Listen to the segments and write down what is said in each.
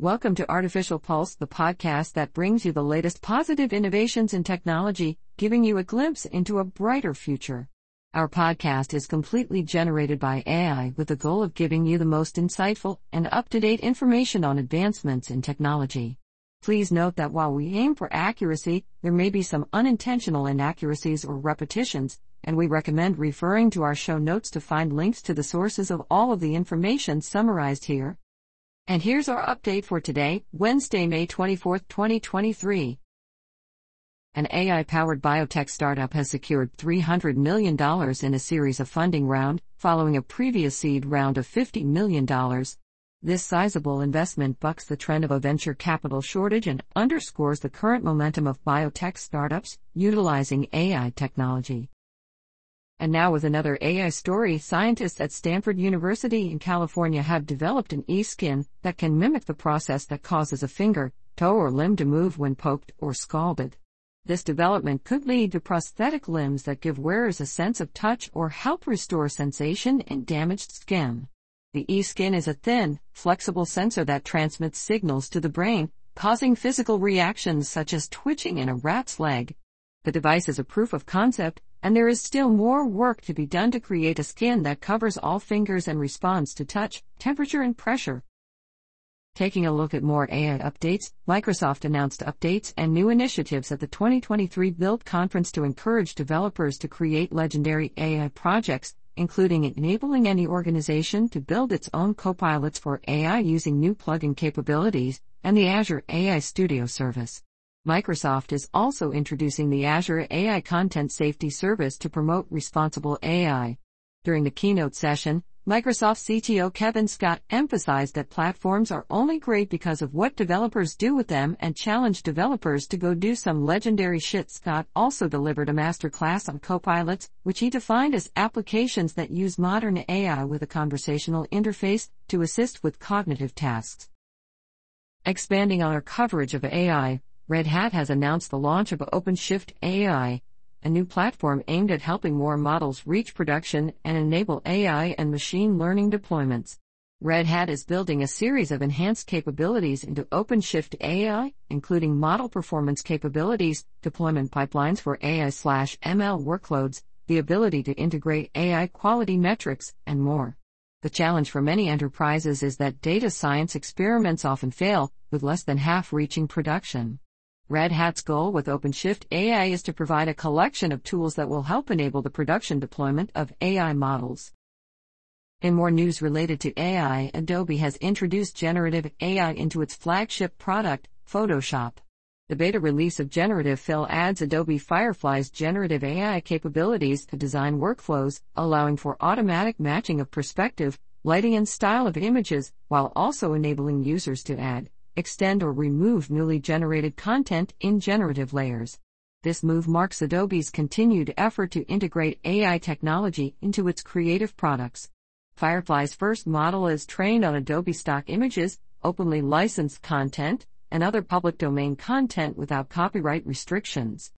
Welcome to Artificial Pulse, the podcast that brings you the latest positive innovations in technology, giving you a glimpse into a brighter future. Our podcast is completely generated by AI with the goal of giving you the most insightful and up to date information on advancements in technology. Please note that while we aim for accuracy, there may be some unintentional inaccuracies or repetitions, and we recommend referring to our show notes to find links to the sources of all of the information summarized here. And here's our update for today, Wednesday, May 24, 2023. An AI powered biotech startup has secured $300 million in a series of funding round, following a previous seed round of $50 million. This sizable investment bucks the trend of a venture capital shortage and underscores the current momentum of biotech startups utilizing AI technology. And now with another AI story, scientists at Stanford University in California have developed an e-skin that can mimic the process that causes a finger, toe or limb to move when poked or scalded. This development could lead to prosthetic limbs that give wearers a sense of touch or help restore sensation in damaged skin. The e-skin is a thin, flexible sensor that transmits signals to the brain, causing physical reactions such as twitching in a rat's leg. The device is a proof of concept and there is still more work to be done to create a skin that covers all fingers and responds to touch, temperature, and pressure. Taking a look at more AI updates, Microsoft announced updates and new initiatives at the 2023 Build conference to encourage developers to create legendary AI projects, including enabling any organization to build its own copilots for AI using new plugin capabilities, and the Azure AI Studio service. Microsoft is also introducing the Azure AI Content Safety Service to promote responsible AI. During the keynote session, Microsoft CTO Kevin Scott emphasized that platforms are only great because of what developers do with them and challenged developers to go do some legendary shit. Scott also delivered a masterclass on copilots, which he defined as applications that use modern AI with a conversational interface to assist with cognitive tasks. Expanding on our coverage of AI, Red Hat has announced the launch of OpenShift AI, a new platform aimed at helping more models reach production and enable AI and machine learning deployments. Red Hat is building a series of enhanced capabilities into OpenShift AI, including model performance capabilities, deployment pipelines for AI slash ML workloads, the ability to integrate AI quality metrics, and more. The challenge for many enterprises is that data science experiments often fail, with less than half reaching production. Red Hat's goal with OpenShift AI is to provide a collection of tools that will help enable the production deployment of AI models. In more news related to AI, Adobe has introduced generative AI into its flagship product, Photoshop. The beta release of Generative Fill adds Adobe Firefly's generative AI capabilities to design workflows, allowing for automatic matching of perspective, lighting, and style of images, while also enabling users to add, extend or remove newly generated content in generative layers. This move marks Adobe's continued effort to integrate AI technology into its creative products. Firefly's first model is trained on Adobe stock images, openly licensed content, and other public domain content without copyright restrictions.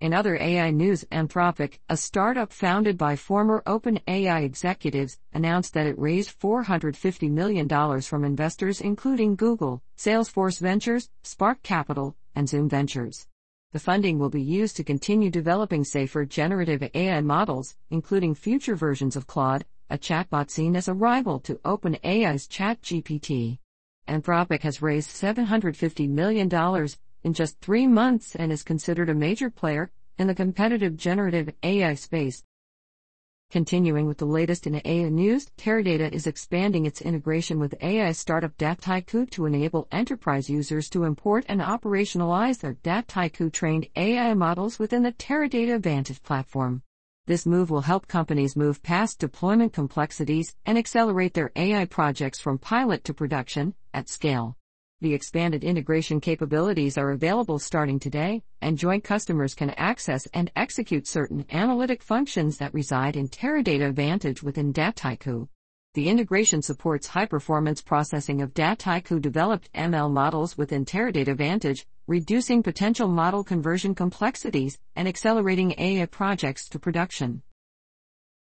In other AI news, Anthropic, a startup founded by former OpenAI executives, announced that it raised $450 million from investors including Google, Salesforce Ventures, Spark Capital, and Zoom Ventures. The funding will be used to continue developing safer generative AI models, including future versions of Claude, a chatbot seen as a rival to OpenAI's ChatGPT. Anthropic has raised $750 million in just three months and is considered a major player in the competitive generative AI space. Continuing with the latest in AI news, Teradata is expanding its integration with AI startup Dataiku to enable enterprise users to import and operationalize their Dataiku trained AI models within the Teradata Vantage platform. This move will help companies move past deployment complexities and accelerate their AI projects from pilot to production at scale. The expanded integration capabilities are available starting today, and joint customers can access and execute certain analytic functions that reside in Teradata Vantage within Dataiku. The integration supports high performance processing of Dataiku developed ML models within Teradata Vantage, reducing potential model conversion complexities and accelerating AI projects to production.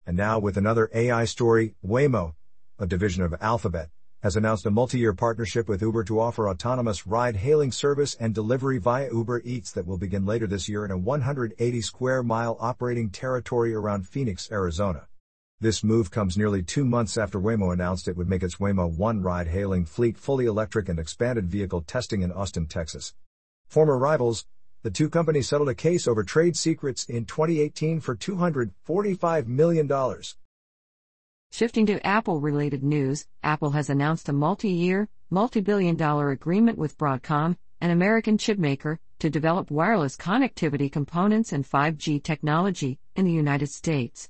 And now with another AI story, Waymo, a division of Alphabet, has announced a multi-year partnership with Uber to offer autonomous ride-hailing service and delivery via Uber Eats that will begin later this year in a 180 square mile operating territory around Phoenix, Arizona. This move comes nearly two months after Waymo announced it would make its Waymo One ride-hailing fleet fully electric and expanded vehicle testing in Austin, Texas. Former rivals, the two companies settled a case over trade secrets in 2018 for $245 million. Shifting to Apple related news, Apple has announced a multi year, multi billion dollar agreement with Broadcom, an American chipmaker, to develop wireless connectivity components and 5G technology in the United States.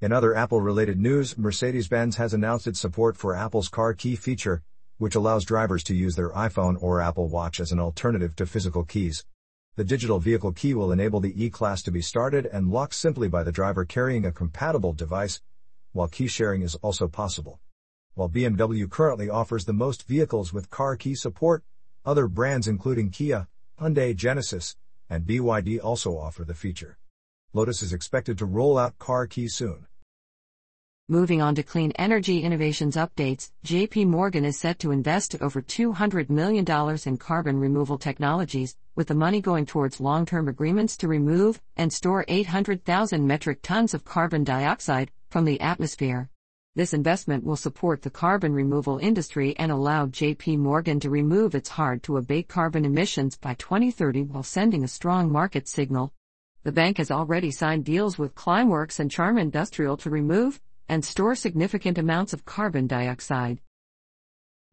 In other Apple related news, Mercedes Benz has announced its support for Apple's car key feature, which allows drivers to use their iPhone or Apple Watch as an alternative to physical keys. The digital vehicle key will enable the E-Class to be started and locked simply by the driver carrying a compatible device, while key sharing is also possible. While BMW currently offers the most vehicles with car key support, other brands including Kia, Hyundai Genesis, and BYD also offer the feature. Lotus is expected to roll out car key soon. Moving on to clean energy innovations updates, JP Morgan is set to invest over $200 million in carbon removal technologies, with the money going towards long term agreements to remove and store 800,000 metric tons of carbon dioxide from the atmosphere. This investment will support the carbon removal industry and allow JP Morgan to remove its hard to abate carbon emissions by 2030 while sending a strong market signal. The bank has already signed deals with Climeworks and Charm Industrial to remove and store significant amounts of carbon dioxide.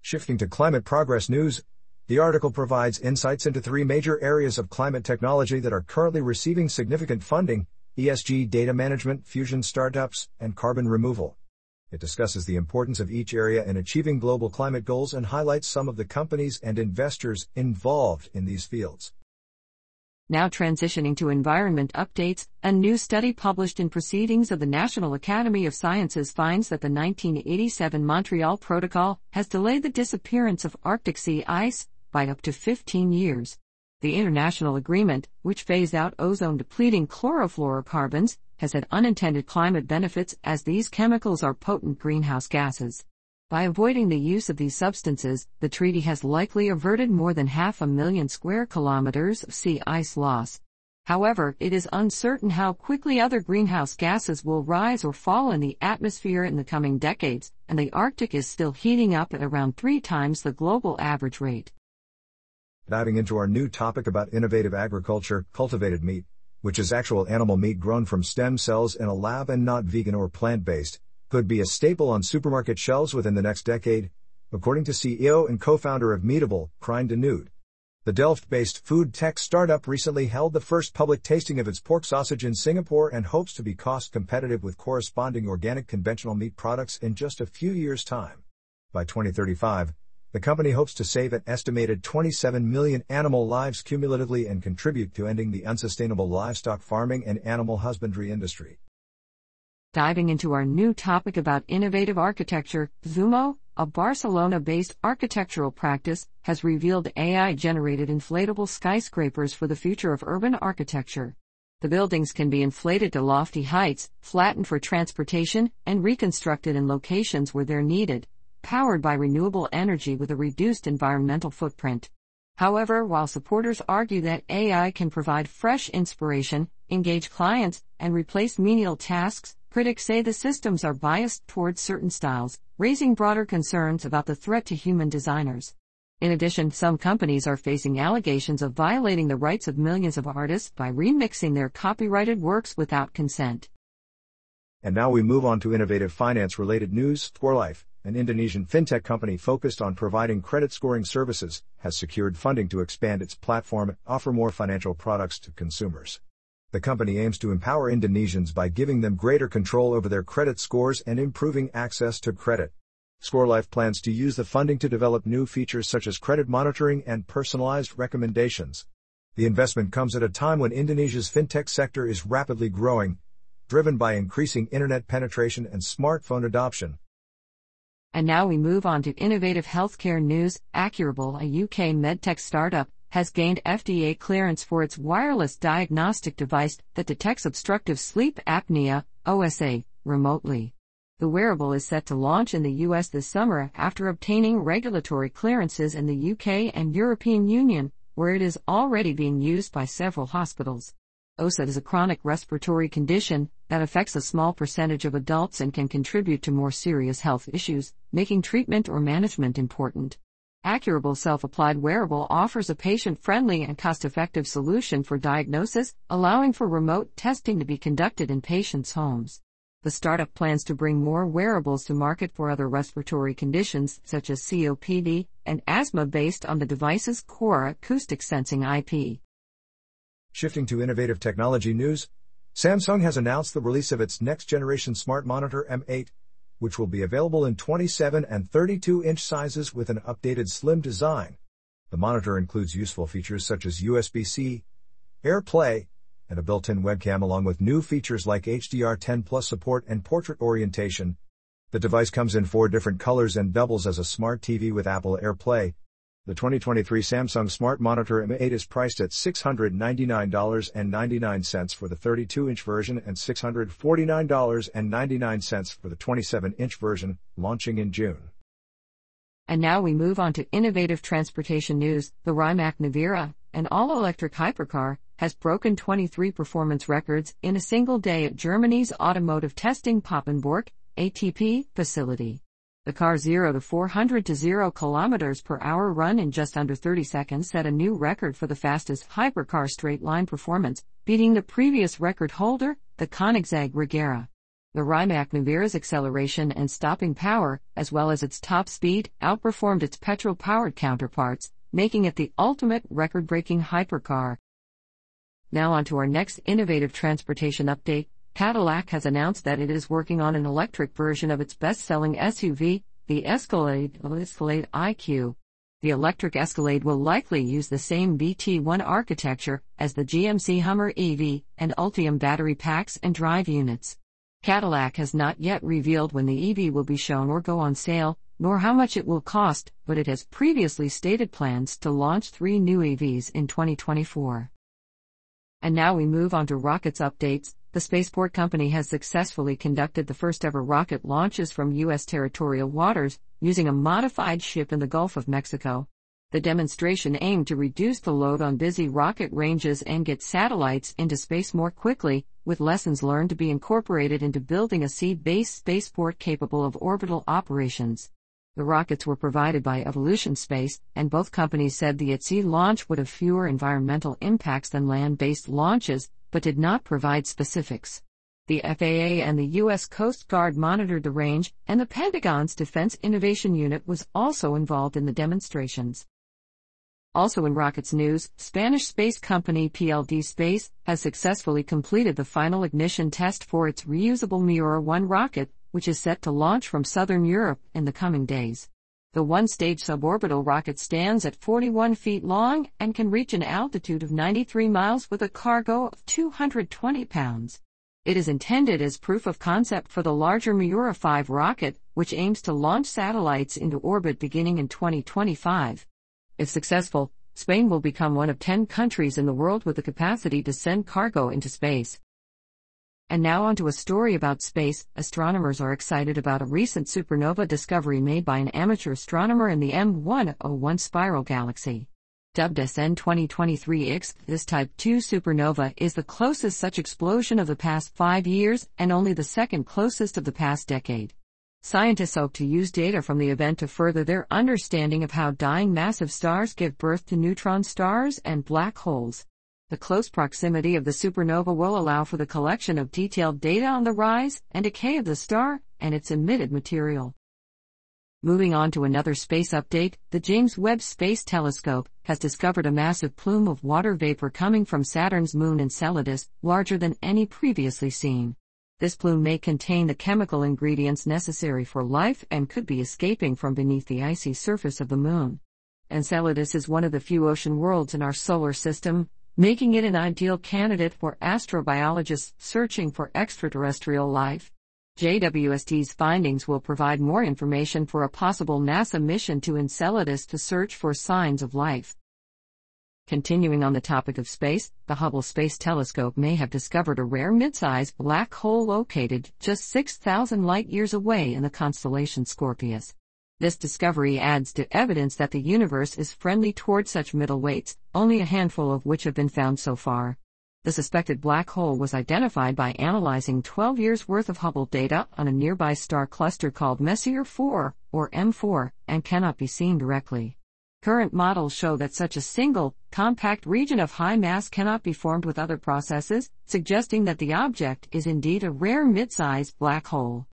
Shifting to climate progress news, the article provides insights into three major areas of climate technology that are currently receiving significant funding ESG data management, fusion startups, and carbon removal. It discusses the importance of each area in achieving global climate goals and highlights some of the companies and investors involved in these fields. Now transitioning to environment updates, a new study published in Proceedings of the National Academy of Sciences finds that the 1987 Montreal Protocol has delayed the disappearance of Arctic sea ice by up to 15 years. The international agreement, which phased out ozone depleting chlorofluorocarbons, has had unintended climate benefits as these chemicals are potent greenhouse gases. By avoiding the use of these substances, the treaty has likely averted more than half a million square kilometers of sea ice loss. However, it is uncertain how quickly other greenhouse gases will rise or fall in the atmosphere in the coming decades, and the Arctic is still heating up at around three times the global average rate. Diving into our new topic about innovative agriculture, cultivated meat, which is actual animal meat grown from stem cells in a lab and not vegan or plant based, could be a staple on supermarket shelves within the next decade, according to CEO and co-founder of Meatable, Krijn de Nood. The Delft-based food tech startup recently held the first public tasting of its pork sausage in Singapore and hopes to be cost competitive with corresponding organic conventional meat products in just a few years' time. By 2035, the company hopes to save an estimated 27 million animal lives cumulatively and contribute to ending the unsustainable livestock farming and animal husbandry industry. Diving into our new topic about innovative architecture, Zumo, a Barcelona based architectural practice, has revealed AI generated inflatable skyscrapers for the future of urban architecture. The buildings can be inflated to lofty heights, flattened for transportation, and reconstructed in locations where they're needed, powered by renewable energy with a reduced environmental footprint. However, while supporters argue that AI can provide fresh inspiration, engage clients, and replace menial tasks, Critics say the systems are biased towards certain styles, raising broader concerns about the threat to human designers. In addition, some companies are facing allegations of violating the rights of millions of artists by remixing their copyrighted works without consent. And now we move on to innovative finance related news. Skorlife, an Indonesian fintech company focused on providing credit scoring services, has secured funding to expand its platform and offer more financial products to consumers. The company aims to empower Indonesians by giving them greater control over their credit scores and improving access to credit. Skorlife plans to use the funding to develop new features such as credit monitoring and personalized recommendations. The investment comes at a time when Indonesia's fintech sector is rapidly growing, driven by increasing internet penetration and smartphone adoption. And now we move on to innovative healthcare news. Acurable, a UK medtech startup, has gained FDA clearance for its wireless diagnostic device that detects obstructive sleep apnea, OSA, remotely. The wearable is set to launch in the US this summer after obtaining regulatory clearances in the UK and European Union, where it is already being used by several hospitals. OSA is a chronic respiratory condition that affects a small percentage of adults and can contribute to more serious health issues, making treatment or management important. Acurable self applied wearable offers a patient friendly and cost effective solution for diagnosis, allowing for remote testing to be conducted in patients' homes. The startup plans to bring more wearables to market for other respiratory conditions such as COPD and asthma based on the device's core acoustic sensing IP. Shifting to innovative technology news, Samsung has announced the release of its next generation smart monitor M8, which will be available in 27 and 32 inch sizes with an updated slim design. The monitor includes useful features such as USB-C, AirPlay, and a built-in webcam along with new features like HDR10 Plus support and portrait orientation. The device comes in four different colors and doubles as a smart TV with Apple AirPlay, the 2023 Samsung Smart Monitor M8 is priced at $699.99 for the 32-inch version and $649.99 for the 27-inch version, launching in June. And now we move on to innovative transportation news. The Rimac Nevera, an all-electric hypercar, has broken 23 performance records in a single day at Germany's Automotive Testing Papenburg ATP facility. The car 0 to 400 to 0 kilometers per hour run in just under 30 seconds set a new record for the fastest hypercar straight line performance, beating the previous record holder, the Koenigsegg Regera. The Rimac Nevera's acceleration and stopping power, as well as its top speed, outperformed its petrol-powered counterparts, making it the ultimate record-breaking hypercar. Now on to our next innovative transportation update, Cadillac has announced that it is working on an electric version of its best-selling SUV, the Escalade, Escalade IQ. The electric Escalade will likely use the same BT1 architecture as the GMC Hummer EV and Ultium battery packs and drive units. Cadillac has not yet revealed when the EV will be shown or go on sale, nor how much it will cost, but it has previously stated plans to launch three new EVs in 2024. And now we move on to rockets updates. The spaceport company has successfully conducted the first ever rocket launches from U.S. territorial waters using a modified ship in the Gulf of Mexico. The demonstration aimed to reduce the load on busy rocket ranges and get satellites into space more quickly, with lessons learned to be incorporated into building a sea based spaceport capable of orbital operations. The rockets were provided by Evolution Space, and both companies said the at-sea launch would have fewer environmental impacts than land-based launches, but did not provide specifics. The FAA and the U.S. Coast Guard monitored the range, and the Pentagon's Defense Innovation Unit was also involved in the demonstrations. Also in rockets news, Spanish space company PLD Space has successfully completed the final ignition test for its reusable Miura 1 rocket, which is set to launch from southern Europe in the coming days. The one stage suborbital rocket stands at 41 feet long and can reach an altitude of 93 miles with a cargo of 220 pounds. It is intended as proof of concept for the larger Miura 5 rocket, which aims to launch satellites into orbit beginning in 2025. If successful, Spain will become one of 10 countries in the world with the capacity to send cargo into space. And now on to a story about space. Astronomers are excited about a recent supernova discovery made by an amateur astronomer in the M101 spiral galaxy. Dubbed SN 2023X, this Type 2 supernova is the closest such explosion of the past five years and only the second closest of the past decade. Scientists hope to use data from the event to further their understanding of how dying massive stars give birth to neutron stars and black holes. The close proximity of the supernova will allow for the collection of detailed data on the rise and decay of the star and its emitted material. Moving on to another space update, the James Webb Space Telescope has discovered a massive plume of water vapor coming from Saturn's moon Enceladus, larger than any previously seen. This plume may contain the chemical ingredients necessary for life and could be escaping from beneath the icy surface of the moon. Enceladus is one of the few ocean worlds in our solar system, making it an ideal candidate for astrobiologists searching for extraterrestrial life. JWST's findings will provide more information for a possible NASA mission to Enceladus to search for signs of life. Continuing on the topic of space, the Hubble Space Telescope may have discovered a rare mid-sized black hole located just 6,000 light years away in the constellation Scorpius. This discovery adds to evidence that the universe is friendly toward such middleweights, only a handful of which have been found so far. The suspected black hole was identified by analyzing 12 years' worth of Hubble data on a nearby star cluster called Messier 4, or M4, and cannot be seen directly. Current models show that such a single, compact region of high mass cannot be formed with other processes, suggesting that the object is indeed a rare mid-sized black hole.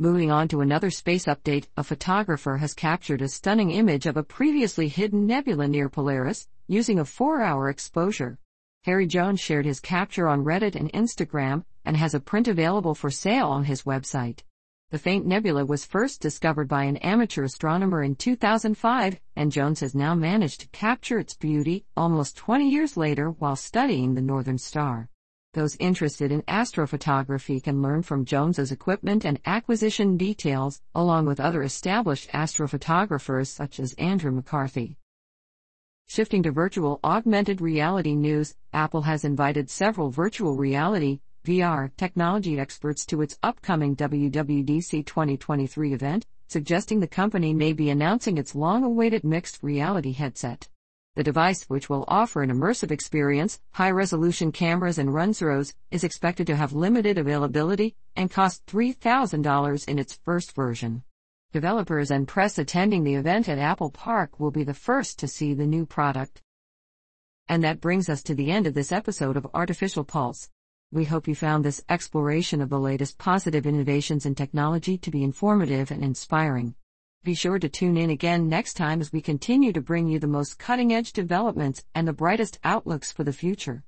Moving on to another space update, a photographer has captured a stunning image of a previously hidden nebula near Polaris, using a four-hour exposure. Harry Jones shared his capture on Reddit and Instagram, and has a print available for sale on his website. The faint nebula was first discovered by an amateur astronomer in 2005, and Jones has now managed to capture its beauty almost 20 years later while studying the Northern Star. Those interested in astrophotography can learn from Jones's equipment and acquisition details, along with other established astrophotographers such as Andrew McCarthy. Shifting to virtual augmented reality news, Apple has invited several virtual reality VR technology experts to its upcoming WWDC 2023 event, suggesting the company may be announcing its long awaited mixed reality headset. The device, which will offer an immersive experience, high resolution cameras, and run throughs, is expected to have limited availability and cost $3,000 in its first version. Developers and press attending the event at Apple Park will be the first to see the new product. And that brings us to the end of this episode of Artificial Pulse. We hope you found this exploration of the latest positive innovations in technology to be informative and inspiring. Be sure to tune in again next time as we continue to bring you the most cutting edge developments and the brightest outlooks for the future.